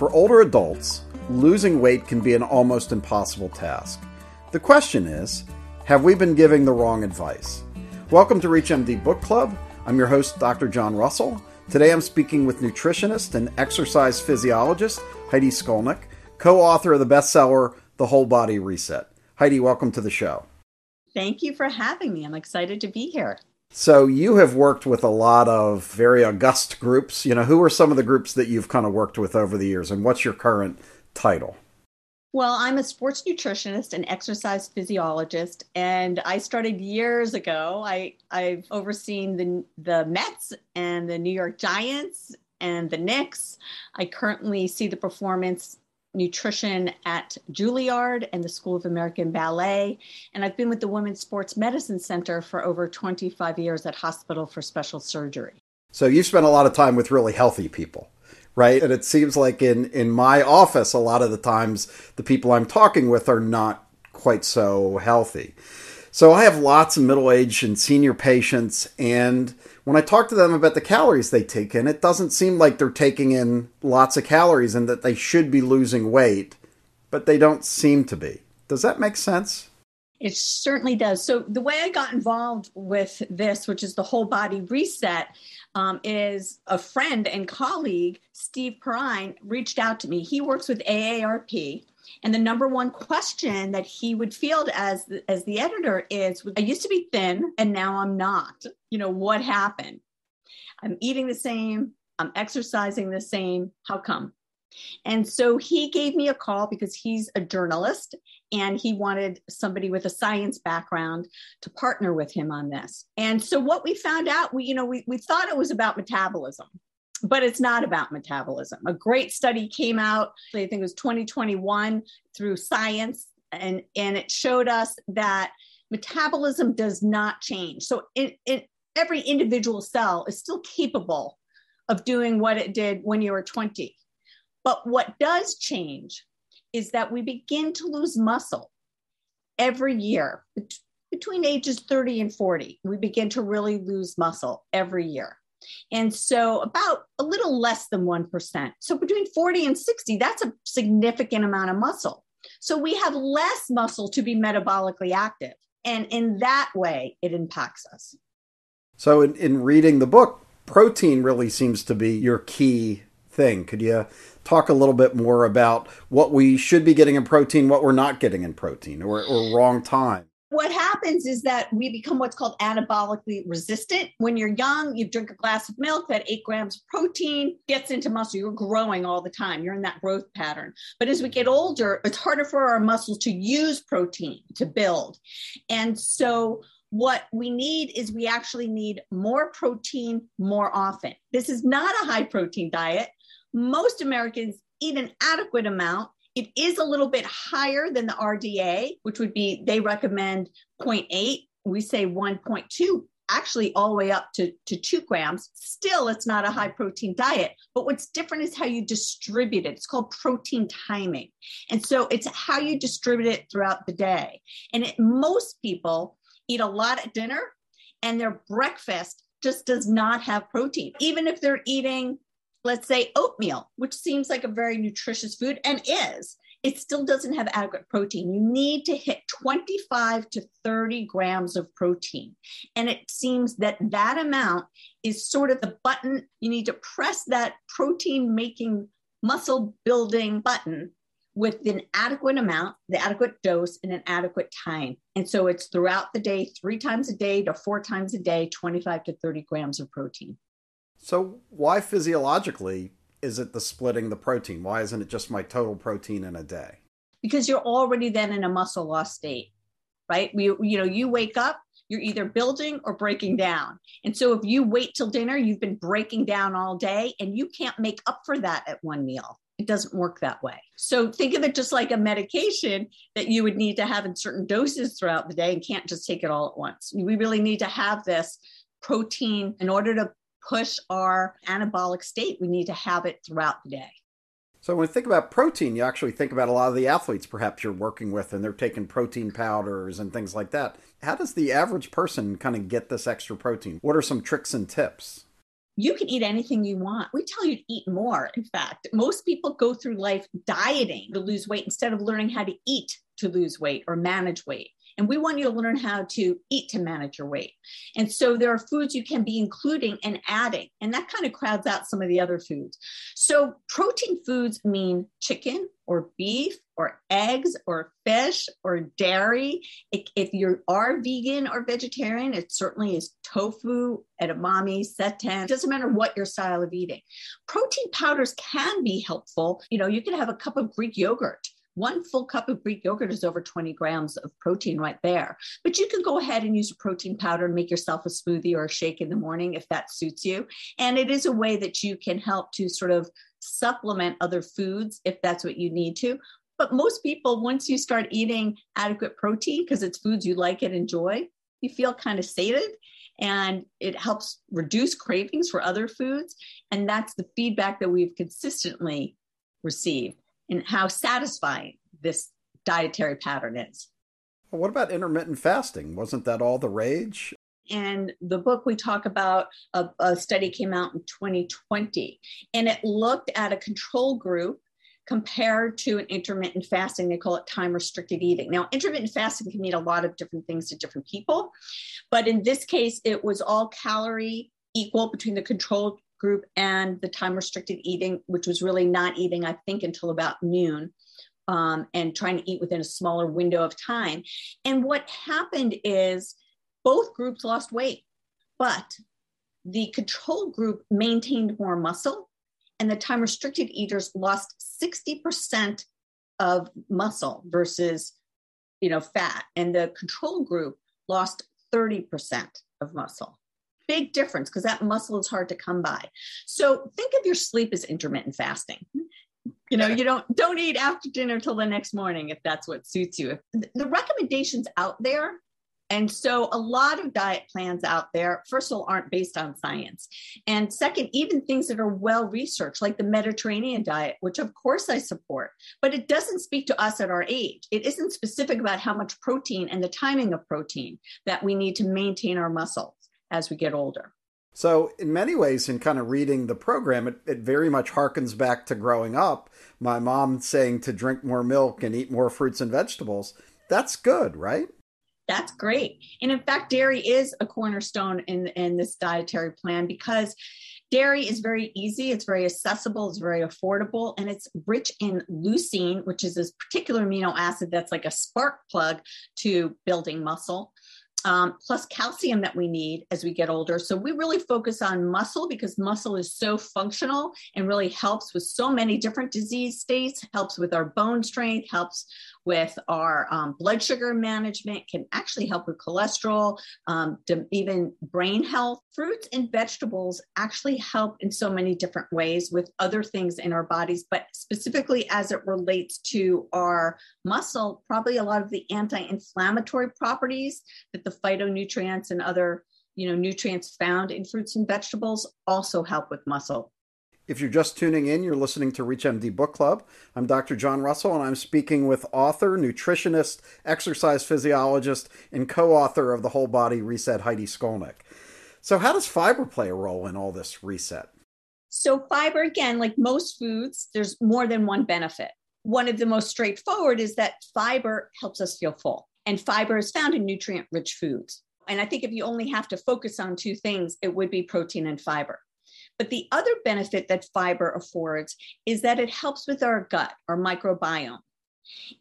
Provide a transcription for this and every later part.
For older adults, losing weight can be an almost impossible task. The question is have we been giving the wrong advice? Welcome to ReachMD Book Club. I'm your host, Dr. John Russell. Today I'm speaking with nutritionist and exercise physiologist Heidi Skolnik, co author of the bestseller, The Whole Body Reset. Heidi, welcome to the show. Thank you for having me. I'm excited to be here. So you have worked with a lot of very august groups. You know, who are some of the groups that you've kind of worked with over the years, and what's your current title? Well, I'm a sports nutritionist and exercise physiologist, and I started years ago. I I've overseen the the Mets and the New York Giants and the Knicks. I currently see the performance nutrition at Juilliard and the School of American Ballet. And I've been with the Women's Sports Medicine Center for over 25 years at Hospital for Special Surgery. So you've spent a lot of time with really healthy people, right? And it seems like in, in my office, a lot of the times the people I'm talking with are not quite so healthy. So I have lots of middle aged and senior patients, and when I talk to them about the calories they take in, it doesn't seem like they're taking in lots of calories and that they should be losing weight, but they don't seem to be. Does that make sense? It certainly does. So, the way I got involved with this, which is the whole body reset, um, is a friend and colleague, Steve Perrine, reached out to me. He works with AARP, and the number one question that he would field as as the editor is, "I used to be thin, and now I'm not. You know what happened? I'm eating the same. I'm exercising the same. How come?" And so he gave me a call because he's a journalist and he wanted somebody with a science background to partner with him on this. And so what we found out, we, you know, we, we thought it was about metabolism but it's not about metabolism. A great study came out, I think it was 2021 through science, and, and it showed us that metabolism does not change. So it, it, every individual cell is still capable of doing what it did when you were 20. But what does change is that we begin to lose muscle every year between ages 30 and 40. We begin to really lose muscle every year. And so about a little less than 1%. So between 40 and 60, that's a significant amount of muscle. So we have less muscle to be metabolically active. And in that way, it impacts us. So in, in reading the book, protein really seems to be your key thing. Could you talk a little bit more about what we should be getting in protein, what we're not getting in protein, or, or wrong time? What happens is that we become what's called anabolically resistant. When you're young, you drink a glass of milk, that eight grams of protein gets into muscle. You're growing all the time. You're in that growth pattern. But as we get older, it's harder for our muscles to use protein to build. And so what we need is we actually need more protein more often. This is not a high protein diet. Most Americans eat an adequate amount it is a little bit higher than the RDA, which would be they recommend 0.8. We say 1.2 actually all the way up to, to two grams. Still, it's not a high protein diet. But what's different is how you distribute it. It's called protein timing. And so it's how you distribute it throughout the day. And it, most people eat a lot at dinner, and their breakfast just does not have protein. Even if they're eating let's say oatmeal, which seems like a very nutritious food and is, it still doesn't have adequate protein. You need to hit 25 to 30 grams of protein. And it seems that that amount is sort of the button. You need to press that protein making muscle building button with an adequate amount, the adequate dose, and an adequate time. And so it's throughout the day, three times a day to four times a day, 25 to 30 grams of protein. So, why physiologically is it the splitting the protein? Why isn't it just my total protein in a day? Because you're already then in a muscle loss state, right? We, you know, you wake up, you're either building or breaking down. And so if you wait till dinner, you've been breaking down all day and you can't make up for that at one meal. It doesn't work that way. So think of it just like a medication that you would need to have in certain doses throughout the day and can't just take it all at once. We really need to have this protein in order to push our anabolic state. We need to have it throughout the day. So when we think about protein, you actually think about a lot of the athletes perhaps you're working with and they're taking protein powders and things like that. How does the average person kind of get this extra protein? What are some tricks and tips? you can eat anything you want. We tell you to eat more. In fact, most people go through life dieting to lose weight instead of learning how to eat to lose weight or manage weight. And we want you to learn how to eat to manage your weight. And so there are foods you can be including and adding, and that kind of crowds out some of the other foods. So protein foods mean chicken or beef or eggs or fish or dairy. If you are vegan or vegetarian, it certainly is tofu, edamame, seitan. It doesn't matter what your style of eating. Protein powders can be helpful. You know, you can have a cup of Greek yogurt one full cup of Greek yogurt is over 20 grams of protein right there. But you can go ahead and use a protein powder and make yourself a smoothie or a shake in the morning if that suits you. And it is a way that you can help to sort of supplement other foods if that's what you need to. But most people, once you start eating adequate protein, because it's foods you like and enjoy, you feel kind of sated and it helps reduce cravings for other foods. And that's the feedback that we've consistently received and how satisfying this dietary pattern is. Well, what about intermittent fasting? Wasn't that all the rage? In the book, we talk about a, a study came out in 2020, and it looked at a control group compared to an intermittent fasting. They call it time restricted eating. Now, intermittent fasting can mean a lot of different things to different people, but in this case, it was all calorie equal between the control group and the time restricted eating, which was really not eating, I think, until about noon. Um, and trying to eat within a smaller window of time. And what happened is both groups lost weight, but the control group maintained more muscle, and the time restricted eaters lost 60% of muscle versus you know fat and the control group lost 30% of muscle big difference because that muscle is hard to come by. So think of your sleep as intermittent fasting. You know, you don't don't eat after dinner till the next morning if that's what suits you. The recommendations out there and so a lot of diet plans out there, first of all, aren't based on science. And second, even things that are well researched, like the Mediterranean diet, which of course I support, but it doesn't speak to us at our age. It isn't specific about how much protein and the timing of protein that we need to maintain our muscles as we get older. So, in many ways, in kind of reading the program, it, it very much harkens back to growing up. My mom saying to drink more milk and eat more fruits and vegetables. That's good, right? That's great. And in fact, dairy is a cornerstone in, in this dietary plan because dairy is very easy, it's very accessible, it's very affordable, and it's rich in leucine, which is this particular amino acid that's like a spark plug to building muscle um, plus calcium that we need as we get older. So we really focus on muscle because muscle is so functional and really helps with so many different disease states, helps with our bone strength, helps with our um, blood sugar management, can actually help with cholesterol, um, even brain health. Fruits and vegetables actually help in so many different ways with other things in our bodies, but specifically as it relates to our muscle, probably a lot of the anti inflammatory properties that the phytonutrients and other you know nutrients found in fruits and vegetables also help with muscle if you're just tuning in, you're listening to ReachMD Book Club. I'm Dr. John Russell, and I'm speaking with author, nutritionist, exercise physiologist, and co author of The Whole Body Reset, Heidi Skolnik. So, how does fiber play a role in all this reset? So, fiber, again, like most foods, there's more than one benefit. One of the most straightforward is that fiber helps us feel full, and fiber is found in nutrient rich foods. And I think if you only have to focus on two things, it would be protein and fiber. But the other benefit that fiber affords is that it helps with our gut, our microbiome.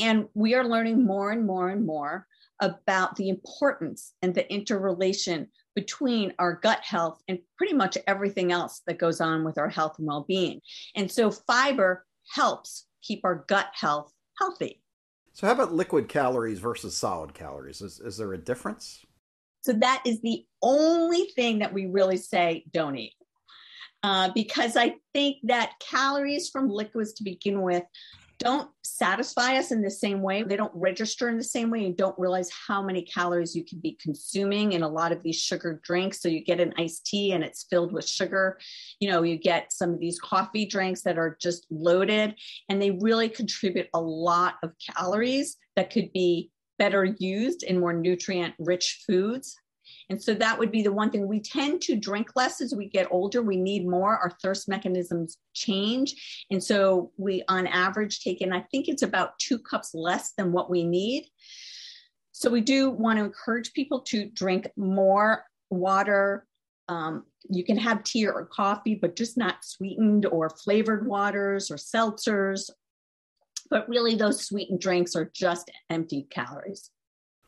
And we are learning more and more and more about the importance and the interrelation between our gut health and pretty much everything else that goes on with our health and well being. And so fiber helps keep our gut health healthy. So, how about liquid calories versus solid calories? Is, is there a difference? So, that is the only thing that we really say don't eat. Uh, because I think that calories from liquids to begin with don't satisfy us in the same way. They don't register in the same way. You don't realize how many calories you can be consuming in a lot of these sugar drinks. So you get an iced tea and it's filled with sugar. You know, you get some of these coffee drinks that are just loaded and they really contribute a lot of calories that could be better used in more nutrient rich foods. And so that would be the one thing we tend to drink less as we get older. We need more. Our thirst mechanisms change. And so we, on average, take in, I think it's about two cups less than what we need. So we do want to encourage people to drink more water. Um, you can have tea or coffee, but just not sweetened or flavored waters or seltzers. But really, those sweetened drinks are just empty calories.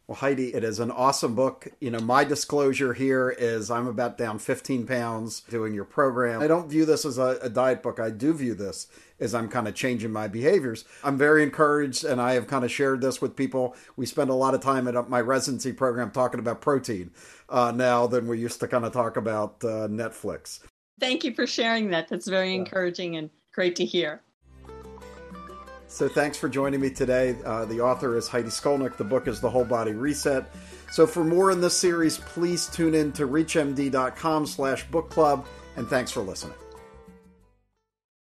Well, Heidi, it is an awesome book. You know, my disclosure here is I'm about down 15 pounds doing your program. I don't view this as a, a, diet book. I do view this as I'm kind of changing my behaviors. I'm very encouraged, and I have kind of shared this with people. We spend a lot of time at my residency program talking about protein uh, now than we used to kind of talk about uh, Netflix. Thank you for sharing that. That's very yeah. encouraging and great to hear. So thanks for joining me today. Uh, the author is Heidi Skolnik. The book is The Whole Body Reset. So for more in this series, please tune in to reachmd.com slash book club, and thanks for listening.